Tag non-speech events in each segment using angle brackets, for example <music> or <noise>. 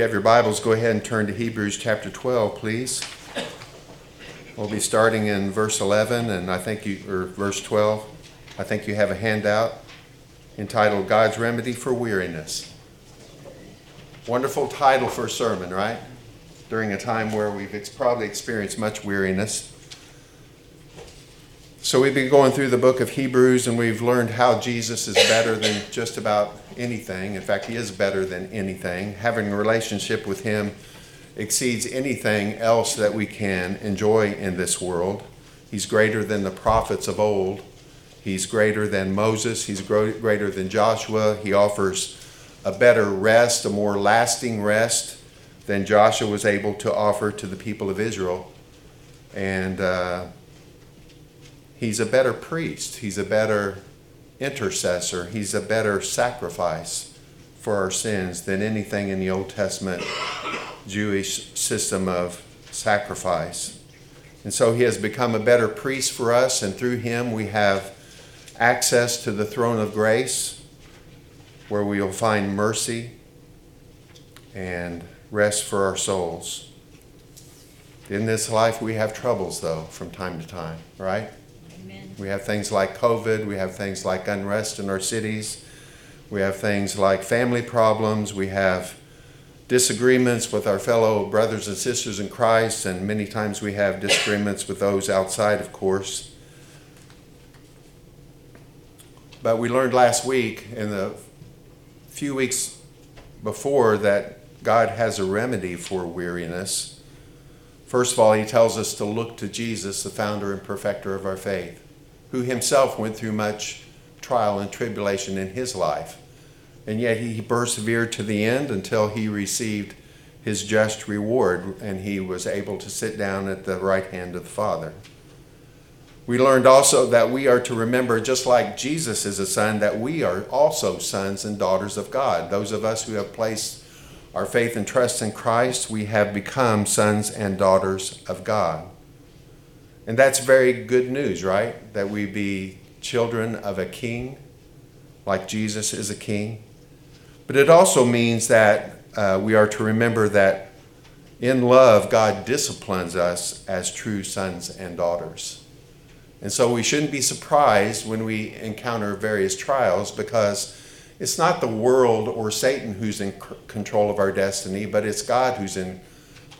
you have your Bibles, go ahead and turn to Hebrews chapter 12, please. We'll be starting in verse 11, and I think you, or verse 12. I think you have a handout entitled God's Remedy for Weariness. Wonderful title for a sermon, right? During a time where we've probably experienced much weariness. So we've been going through the book of Hebrews and we've learned how Jesus is better than just about anything. In fact, he is better than anything. Having a relationship with him exceeds anything else that we can enjoy in this world. He's greater than the prophets of old. He's greater than Moses. He's greater than Joshua. He offers a better rest, a more lasting rest than Joshua was able to offer to the people of Israel. And uh, he's a better priest. He's a better intercessor. He's a better sacrifice for our sins than anything in the Old Testament Jewish system of sacrifice. And so he has become a better priest for us, and through him we have access to the throne of grace where we will find mercy and rest for our souls. In this life, we have troubles, though, from time to time, right? We have things like COVID, we have things like unrest in our cities, we have things like family problems, we have disagreements with our fellow brothers and sisters in Christ, and many times we have disagreements with those outside, of course. But we learned last week, in the few weeks before, that God has a remedy for weariness. First of all, he tells us to look to Jesus, the founder and perfecter of our faith, who himself went through much trial and tribulation in his life. And yet he persevered to the end until he received his just reward and he was able to sit down at the right hand of the Father. We learned also that we are to remember, just like Jesus is a son, that we are also sons and daughters of God. Those of us who have placed our faith and trust in Christ, we have become sons and daughters of God. And that's very good news, right? That we be children of a king, like Jesus is a king. But it also means that uh, we are to remember that in love, God disciplines us as true sons and daughters. And so we shouldn't be surprised when we encounter various trials because it's not the world or Satan who's in control of our destiny, but it's God who's in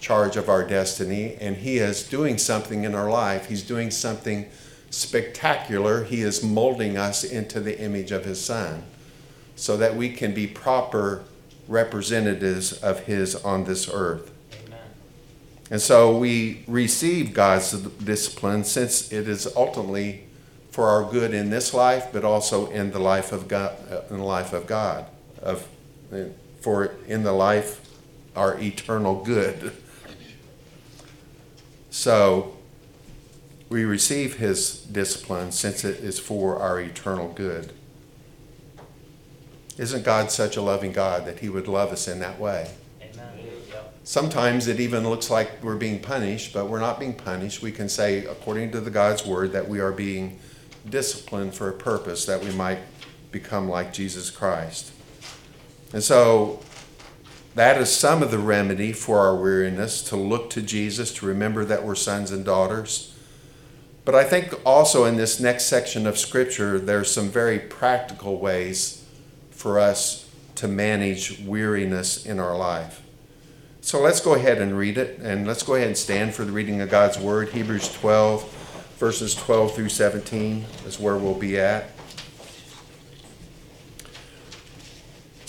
charge of our destiny. And He is doing something in our life. He's doing something spectacular. He is molding us into the image of His Son so that we can be proper representatives of His on this earth. And so we receive God's discipline since it is ultimately for our good in this life, but also in the life of God, uh, in the life of God, of for in the life our eternal good. <laughs> So we receive His discipline since it is for our eternal good. Isn't God such a loving God that He would love us in that way? Sometimes it even looks like we're being punished, but we're not being punished. We can say, according to the God's word, that we are being disciplined for a purpose that we might become like Jesus Christ. And so that is some of the remedy for our weariness to look to Jesus, to remember that we're sons and daughters. But I think also in this next section of Scripture, there's some very practical ways for us to manage weariness in our life. So let's go ahead and read it, and let's go ahead and stand for the reading of God's Word. Hebrews 12, verses 12 through 17 is where we'll be at.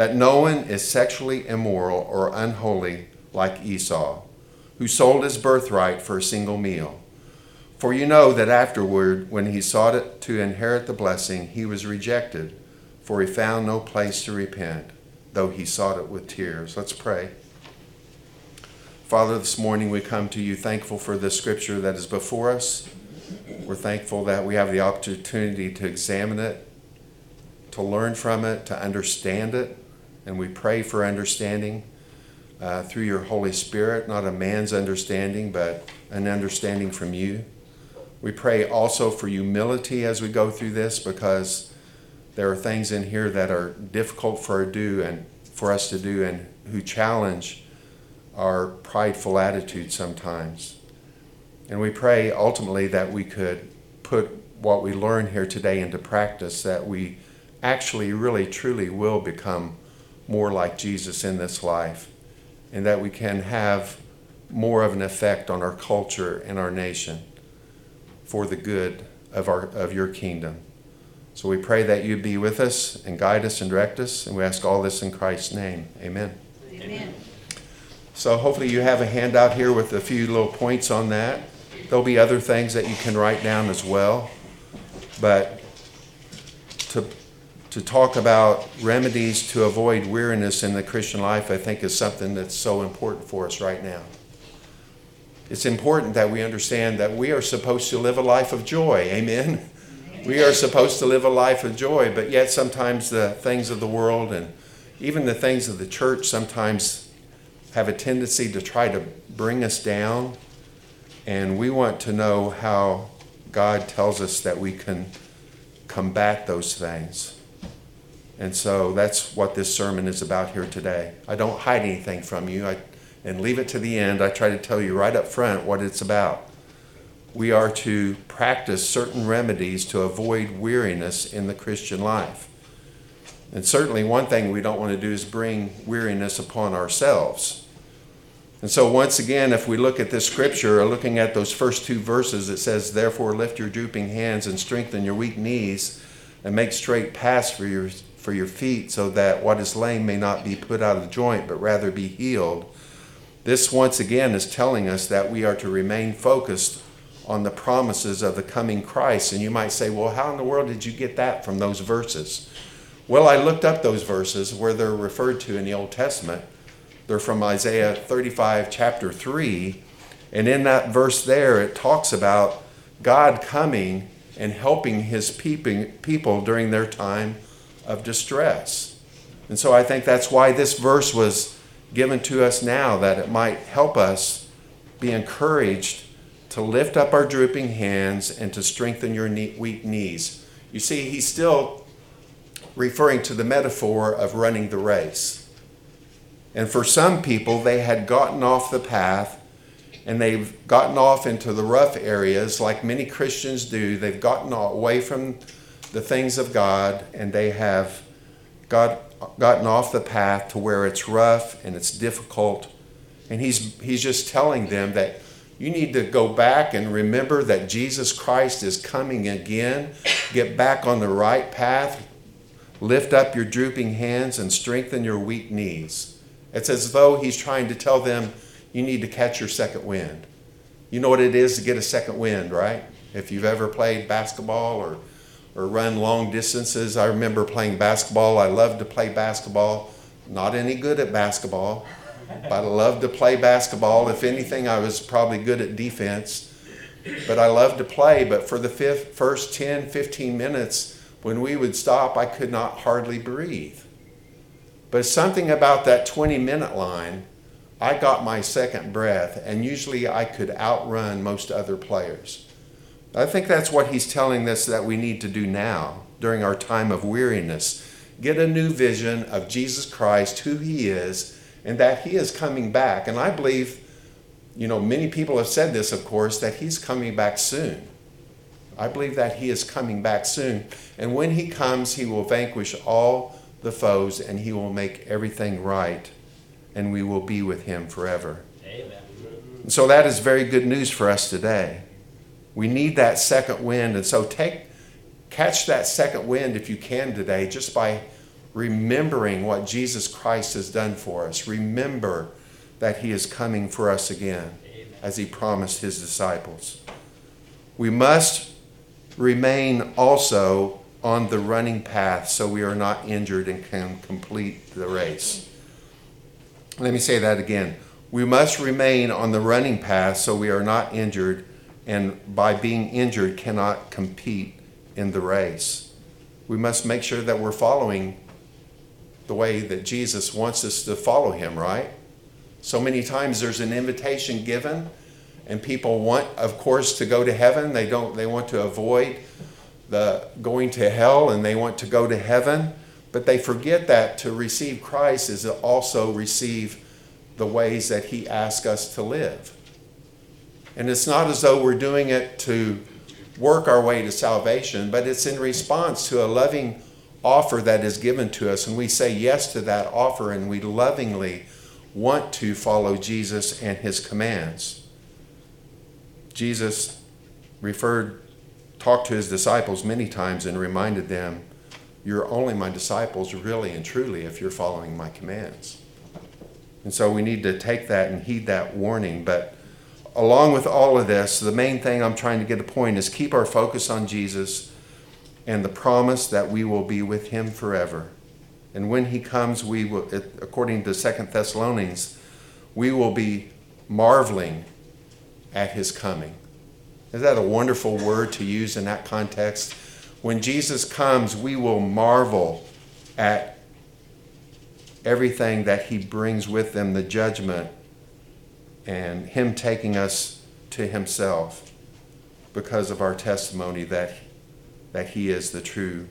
That no one is sexually immoral or unholy like Esau, who sold his birthright for a single meal. For you know that afterward, when he sought it to inherit the blessing, he was rejected, for he found no place to repent, though he sought it with tears. Let's pray. Father, this morning we come to you thankful for the scripture that is before us. We're thankful that we have the opportunity to examine it, to learn from it, to understand it, and we pray for understanding uh, through your Holy Spirit, not a man's understanding, but an understanding from you. We pray also for humility as we go through this because there are things in here that are difficult for do and for us to do and who challenge our prideful attitude sometimes. And we pray ultimately that we could put what we learn here today into practice, that we actually, really, truly will become more like Jesus in this life, and that we can have more of an effect on our culture and our nation for the good of, our, of your kingdom. So we pray that you be with us and guide us and direct us, and we ask all this in Christ's name. Amen. Amen. So hopefully you have a handout here with a few little points on that. There'll be other things that you can write down as well. But to, to talk about remedies to avoid weariness in the Christian life, I think is something that's so important for us right now it's important that we understand that we are supposed to live a life of joy. Amen. We are supposed to live a life of joy, but yet sometimes the things of the world and even the things of the church sometimes have a tendency to try to bring us down. And we want to know how God tells us that we can combat those things. And so that's what this sermon is about here today. I don't hide anything from you. I and leave it to the end. I try to tell you right up front what it's about. We are to practice certain remedies to avoid weariness in the Christian life. And certainly, one thing we don't want to do is bring weariness upon ourselves. And so, once again, if we look at this scripture, looking at those first two verses, it says, Therefore, lift your drooping hands and strengthen your weak knees, and make straight paths for your, for your feet, so that what is lame may not be put out of joint, but rather be healed. This once again is telling us that we are to remain focused on the promises of the coming Christ. And you might say, well, how in the world did you get that from those verses? Well, I looked up those verses where they're referred to in the Old Testament. They're from Isaiah 35, chapter 3. And in that verse there, it talks about God coming and helping his people during their time of distress. And so I think that's why this verse was given to us now that it might help us be encouraged to lift up our drooping hands and to strengthen your weak knees. You see, he's still referring to the metaphor of running the race. And for some people, they had gotten off the path and they've gotten off into the rough areas like many Christians do. They've gotten away from the things of God and they have got gotten off the path to where it's rough and it's difficult. And he's, he's just telling them that you need to go back and remember that Jesus Christ is coming again. Get back on the right path. Lift up your drooping hands and strengthen your weak knees. It's as though he's trying to tell them you need to catch your second wind. You know what it is to get a second wind, right? If you've ever played basketball or or run long distances. I remember playing basketball. I loved to play basketball. Not any good at basketball, but I loved to play basketball. If anything, I was probably good at defense. But I loved to play. But for the fifth, first 10, 15 minutes, when we would stop, I could not hardly breathe. But something about that 20 minute line, I got my second breath, and usually I could outrun most other players. I think that's what he's telling us that we need to do now during our time of weariness. Get a new vision of Jesus Christ, who he is, and that he is coming back. And I believe, you know, many people have said this, of course, that he's coming back soon. I believe that he is coming back soon. And when he comes, he will vanquish all the foes and he will make everything right, and we will be with him forever. Amen. so that is very good news for us today. We need that second wind. And so take catch that second wind if you can today just by remembering what Jesus Christ has done for us. Remember that he is coming for us again Amen. as he promised his disciples. We must remain also on the running path so we are not injured and can complete the race. Let me say that again. We must remain on the running path so we are not injured, and by being injured, cannot compete in the race. We must make sure that we're following the way that Jesus wants us to follow him, right? So many times there's an invitation given, and people want, of course, to go to heaven. They don't, they want to avoid the going to hell and they want to go to heaven, but they forget that to receive Christ is to also receive the ways that he asks us to live. And it's not as though we're doing it to work our way to salvation, but it's in response to a loving offer that is given to us. And we say yes to that offer and we lovingly want to follow Jesus and his commands. Jesus referred, talked to his disciples many times and reminded them, You're only my disciples, really and truly, if you're following my commands. And so we need to take that and heed that warning. But along with all of this, the main thing I'm trying to get a point is keep our focus on Jesus and the promise that we will be with him forever. And when he comes, we will, according to Second Thessalonians, we will be marveling at his coming. Is that a wonderful word to use in that context? When Jesus comes, we will marvel at everything that he brings with him the judgment and him taking us to himself because of our testimony that, that he is the true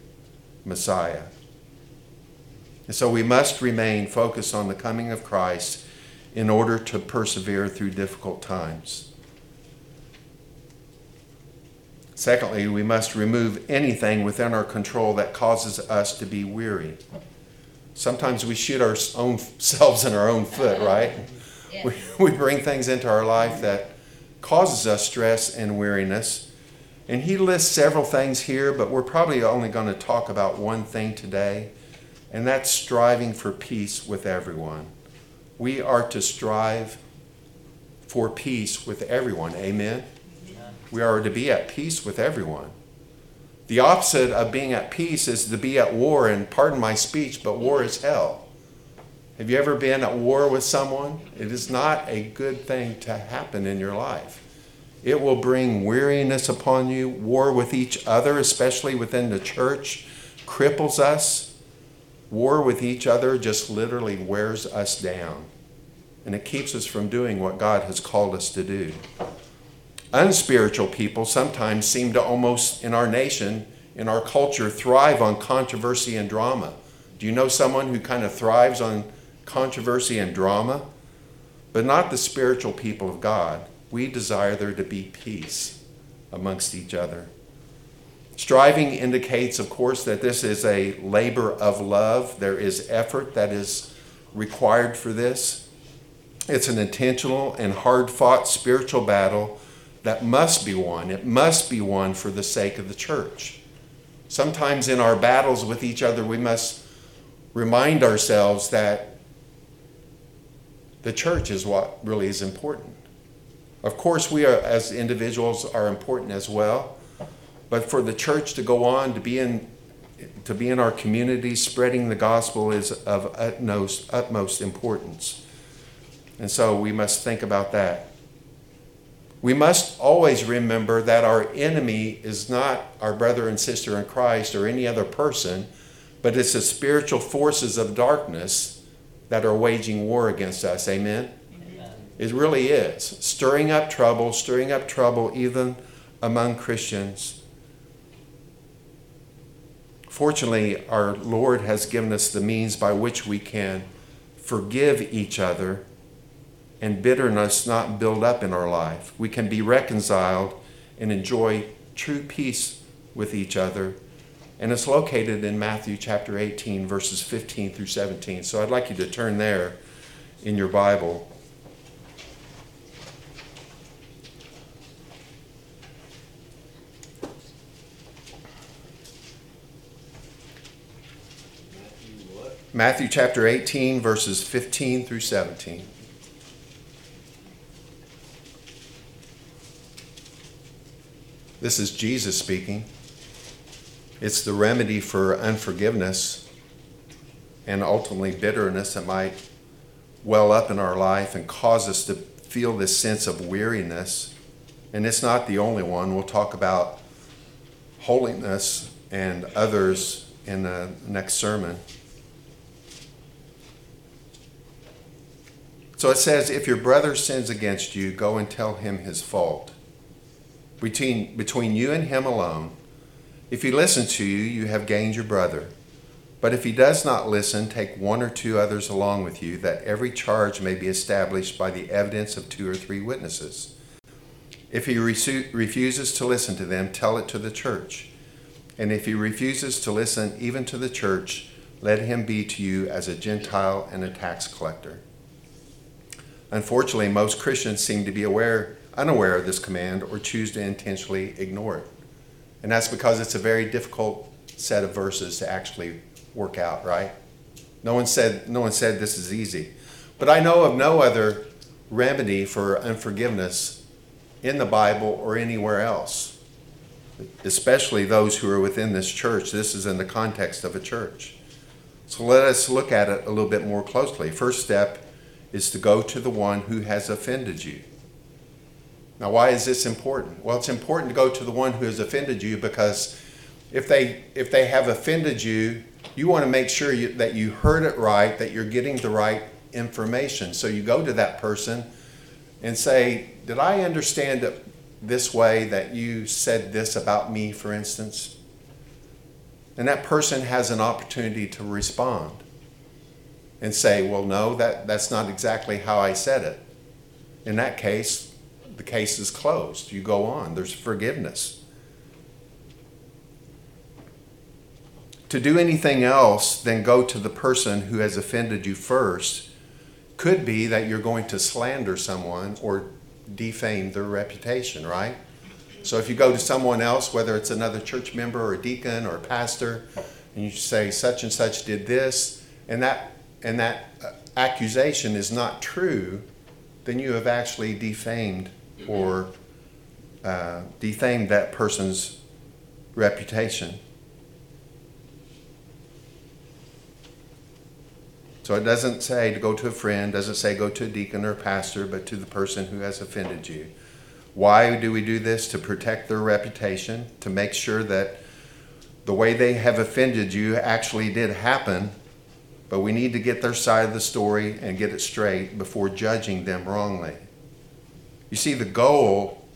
Messiah. And so we must remain focused on the coming of Christ in order to persevere through difficult times. Secondly, we must remove anything within our control that causes us to be weary sometimes we shoot our own <laughs> selves in our own foot, right? Yeah. We, we bring things into our life that causes us stress and weariness. And he lists several things here, but we're probably only going to talk about one thing today, and that's striving for peace with everyone. We are to strive for peace with everyone. Amen? We are to be at peace with everyone. The opposite of being at peace is to be at war, and pardon my speech, but war is hell. Have you ever been at war with someone? It is not a good thing to happen in your life. It will bring weariness upon you. War with each other, especially within the church, cripples us. War with each other just literally wears us down. And it keeps us from doing what God has called us to do. Unspiritual people sometimes seem to almost, in our nation, in our culture, thrive on controversy and drama. Do you know someone who kind of thrives on controversy and drama? But not the spiritual people of God. We desire there to be peace amongst each other. Striving indicates, of course, that this is a labor of love. There is effort that is required for this. It's an intentional and hard fought spiritual battle that must be won. It must be won for the sake of the church. Sometimes in our battles with each other, we must remind ourselves that the church is what really is important. Of course, we are, as individuals are important as well, but for the church to go on to be in to be in our community spreading the gospel is of utmost utmost importance. And so we must think about that. We must always remember that our enemy is not our brother and sister in Christ or any other person, but it's the spiritual forces of darkness that are waging war against us. Amen? Amen? It really is. Stirring up trouble, stirring up trouble even among Christians. Fortunately, our Lord has given us the means by which we can forgive each other and bitterness not build up in our life. We can be reconciled and enjoy true peace with each other. And it's located in Matthew chapter 18, verses 15 through 17. So I'd like you to turn there in your Bible. Matthew chapter 18, verses 15 through 17. This is Jesus speaking. It's the remedy for unforgiveness and ultimately bitterness that might well up in our life and cause us to feel this sense of weariness. And it's not the only one. We'll talk about holiness and others in the next sermon. So it says, if your brother sins against you, go and tell him his fault. Between, between you and him alone, if he listens to you, you have gained your brother. But if he does not listen, take one or two others along with you, that every charge may be established by the evidence of two or three witnesses. If he refuses to listen to them, tell it to the church. And if he refuses to listen even to the church, let him be to you as a Gentile and a tax collector. Unfortunately, most Christians seem to be aware, unaware of this command or choose to intentionally ignore it. And that's because it's a very difficult set of verses to actually work out, right? No one said no one said this is easy. But I know of no other remedy for unforgiveness in the Bible or anywhere else. Especially those who are within this church. This is in the context of a church. So let us look at it a little bit more closely. First step is to go to the one who has offended you. Now, why is this important? Well, it's important to go to the one who has offended you because if they if they have offended you, you want to make sure you, that you heard it right, that you're getting the right information. So you go to that person and say, "Did I understand it this way that you said this about me, for instance?" And that person has an opportunity to respond and say, well, no, that, that's not exactly how I said it. In that case, the case is closed. You go on, there's forgiveness. To do anything else than go to the person who has offended you first could be that you're going to slander someone or defame their reputation, right? So if you go to someone else, whether it's another church member or a deacon or a pastor, and you say such and such did this, and that and that uh, accusation is not true, then you have actually defamed or uh, defamed that person's reputation. So it doesn't say to go to a friend, doesn't say go to a deacon or a pastor, but to the person who has offended you. Why do we do this? To protect their reputation, to make sure that the way they have offended you actually did happen but we need to get their side of the story and get it straight before judging them wrongly. You see, the goal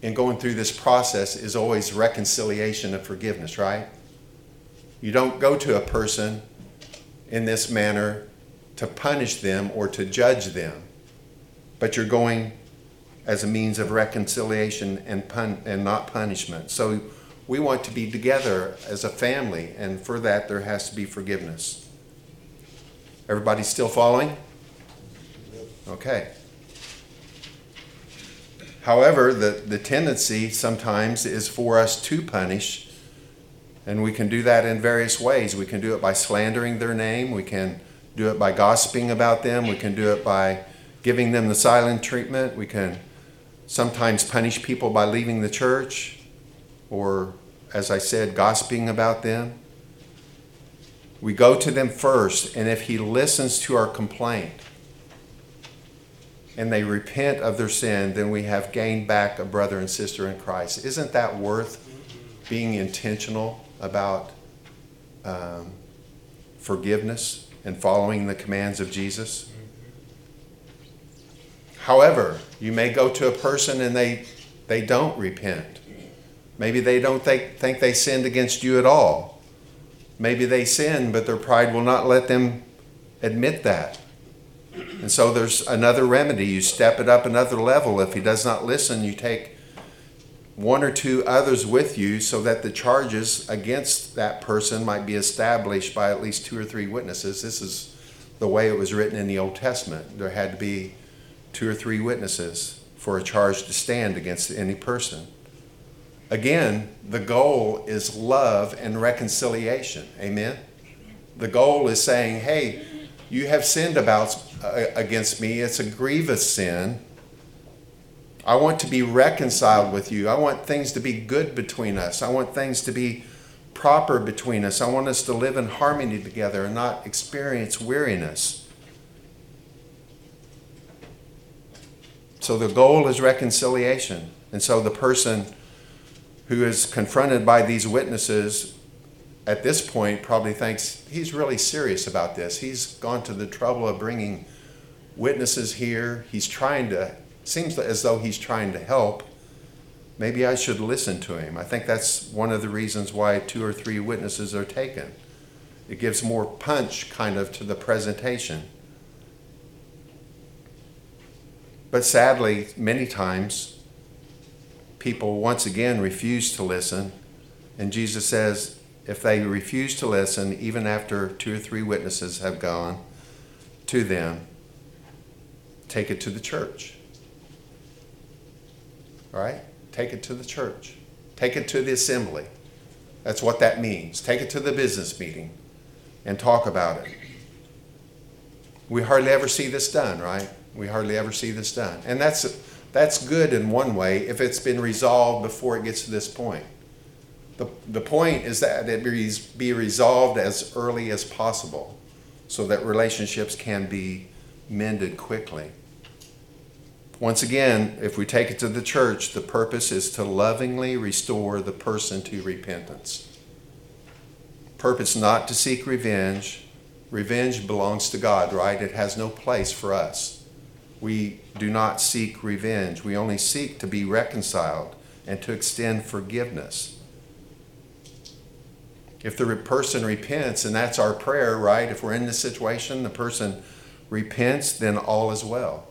in going through this process is always reconciliation and forgiveness, right? You don't go to a person in this manner to punish them or to judge them, but you're going as a means of reconciliation and, pun- and not punishment. So we want to be together as a family, and for that, there has to be forgiveness. Everybody still following? Okay. However, the, the tendency sometimes is for us to punish, and we can do that in various ways. We can do it by slandering their name, we can do it by gossiping about them, we can do it by giving them the silent treatment, we can sometimes punish people by leaving the church, or, as I said, gossiping about them. We go to them first, and if he listens to our complaint and they repent of their sin, then we have gained back a brother and sister in Christ. Isn't that worth being intentional about um, forgiveness and following the commands of Jesus? However, you may go to a person and they, they don't repent. Maybe they don't think, think they sinned against you at all. Maybe they sin, but their pride will not let them admit that. And so there's another remedy. You step it up another level. If he does not listen, you take one or two others with you so that the charges against that person might be established by at least two or three witnesses. This is the way it was written in the Old Testament. There had to be two or three witnesses for a charge to stand against any person. Again, the goal is love and reconciliation. Amen? The goal is saying, hey, you have sinned about uh, against me. It's a grievous sin. I want to be reconciled with you. I want things to be good between us. I want things to be proper between us. I want us to live in harmony together and not experience weariness. So the goal is reconciliation. And so the person who is confronted by these witnesses at this point probably thinks he's really serious about this. He's gone to the trouble of bringing witnesses here. He's trying to, seems as though he's trying to help. Maybe I should listen to him. I think that's one of the reasons why two or three witnesses are taken. It gives more punch, kind of, to the presentation. But sadly, many times, people once again refuse to listen. And Jesus says, if they refuse to listen, even after two or three witnesses have gone to them, take it to the church. All right? Take it to the church. Take it to the assembly. That's what that means. Take it to the business meeting and talk about it. We hardly ever see this done, right? We hardly ever see this done. And that's, that's good in one way if it's been resolved before it gets to this point. The, the point is that it be, be resolved as early as possible so that relationships can be mended quickly. Once again, if we take it to the church, the purpose is to lovingly restore the person to repentance. Purpose not to seek revenge. Revenge belongs to God, right? It has no place for us. We do not seek revenge. We only seek to be reconciled and to extend forgiveness. If the person repents, and that's our prayer, right? If we're in this situation, the person repents, then all is well.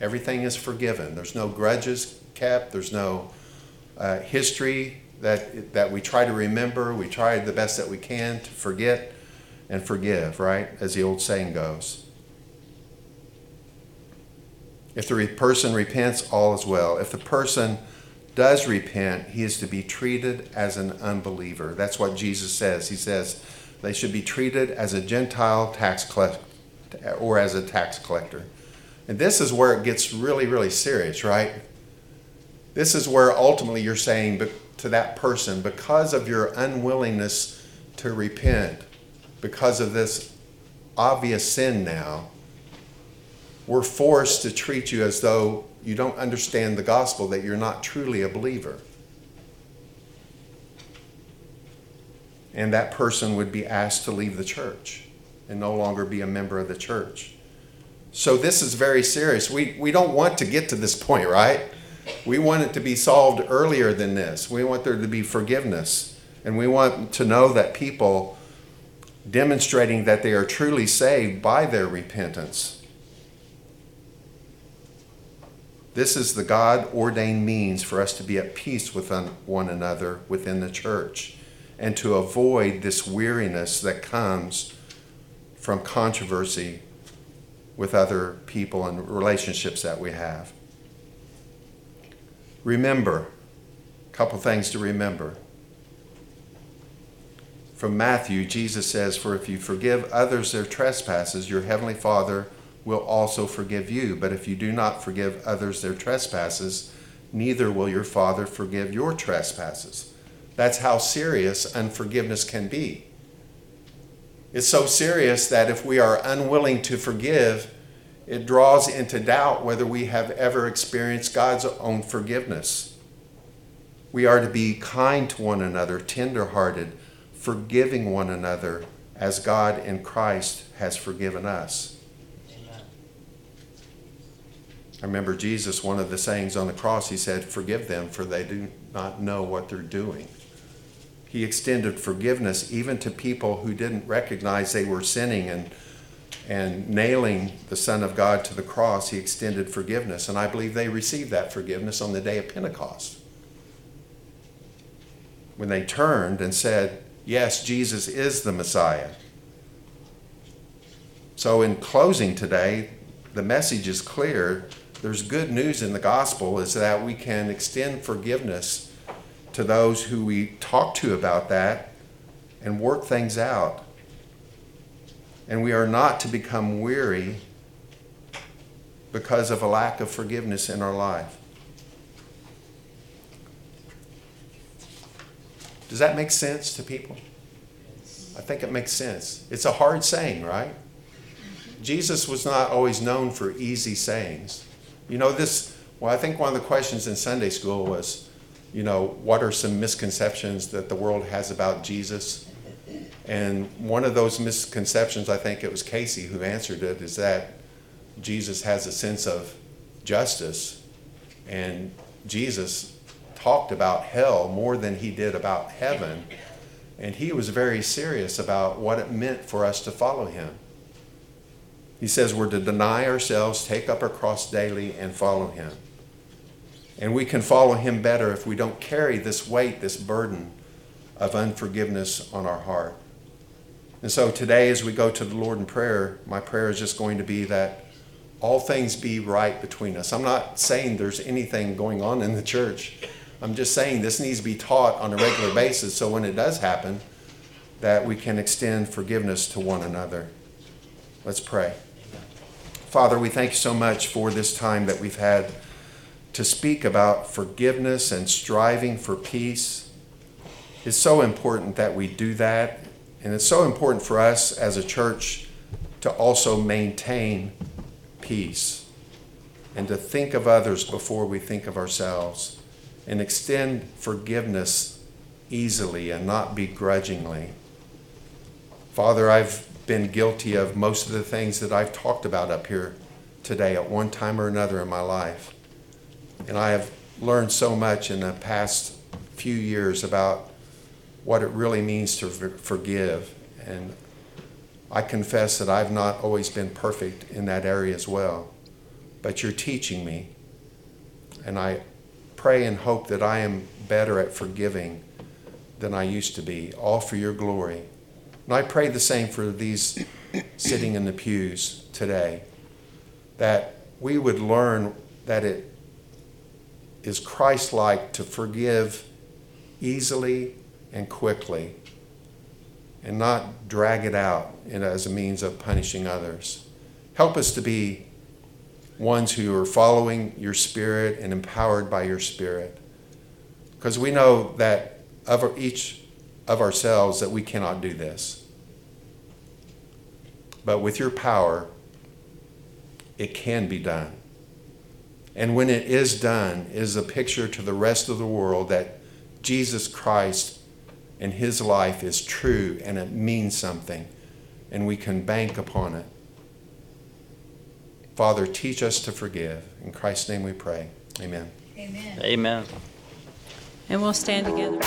Everything is forgiven. There's no grudges kept. There's no uh, history that that we try to remember. We try the best that we can to forget and forgive, right? As the old saying goes. If the re- person repents, all is well. If the person does repent, he is to be treated as an unbeliever. That's what Jesus says. He says they should be treated as a Gentile tax collector or as a tax collector. And this is where it gets really, really serious, right? This is where ultimately you're saying to that person, because of your unwillingness to repent, because of this obvious sin now, we're forced to treat you as though you don't understand the gospel, that you're not truly a believer. And that person would be asked to leave the church and no longer be a member of the church. So this is very serious. We, we don't want to get to this point, right? We want it to be solved earlier than this. We want there to be forgiveness. And we want to know that people demonstrating that they are truly saved by their repentance. This is the God ordained means for us to be at peace with one another within the church and to avoid this weariness that comes from controversy with other people and relationships that we have. Remember, a couple things to remember. From Matthew, Jesus says, For if you forgive others their trespasses, your heavenly Father will also forgive you. But if you do not forgive others their trespasses, neither will your Father forgive your trespasses. That's how serious unforgiveness can be. It's so serious that if we are unwilling to forgive, it draws into doubt whether we have ever experienced God's own forgiveness. We are to be kind to one another, tenderhearted, forgiving one another as God in Christ has forgiven us. Amen. I remember Jesus, one of the sayings on the cross, he said, Forgive them, for they do not know what they're doing. He extended forgiveness even to people who didn't recognize they were sinning and, and nailing the Son of God to the cross. He extended forgiveness. And I believe they received that forgiveness on the day of Pentecost. When they turned and said, Yes, Jesus is the Messiah. So, in closing today, the message is clear. There's good news in the gospel is that we can extend forgiveness to those who we talk to about that and work things out. And we are not to become weary because of a lack of forgiveness in our life. Does that make sense to people? I think it makes sense. It's a hard saying, right? Jesus was not always known for easy sayings. You know, this, well, I think one of the questions in Sunday school was, you know, what are some misconceptions that the world has about Jesus? And one of those misconceptions, I think it was Casey who answered it, is that Jesus has a sense of justice. And Jesus talked about hell more than he did about heaven. And he was very serious about what it meant for us to follow him. He says we're to deny ourselves, take up our cross daily, and follow him. And we can follow him better if we don't carry this weight, this burden of unforgiveness on our heart. And so today, as we go to the Lord in prayer, my prayer is just going to be that all things be right between us. I'm not saying there's anything going on in the church. I'm just saying this needs to be taught on a regular basis so when it does happen, that we can extend forgiveness to one another. Let's pray. Father, we thank you so much for this time that we've had to speak about forgiveness and striving for peace. It's so important that we do that. And it's so important for us as a church to also maintain peace and to think of others before we think of ourselves and extend forgiveness easily and not begrudgingly. Father, I've been guilty of most of the things that I've talked about up here today at one time or another in my life. And I have learned so much in the past few years about what it really means to forgive. And I confess that I've not always been perfect in that area as well. But you're teaching me. And I pray and hope that I am better at forgiving than I used to be, all for your glory. And I pray the same for these sitting in the pews today, that we would learn that it is Christ like to forgive easily and quickly and not drag it out as a means of punishing others. Help us to be ones who are following your Spirit and empowered by your Spirit. Because we know that of each of ourselves that we cannot do this. But with your power, it can be done. And when it is done, it is a picture to the rest of the world that Jesus Christ and his life is true and it means something, and we can bank upon it. Father, teach us to forgive. In Christ's name we pray. Amen. Amen. Amen. And we'll stand together.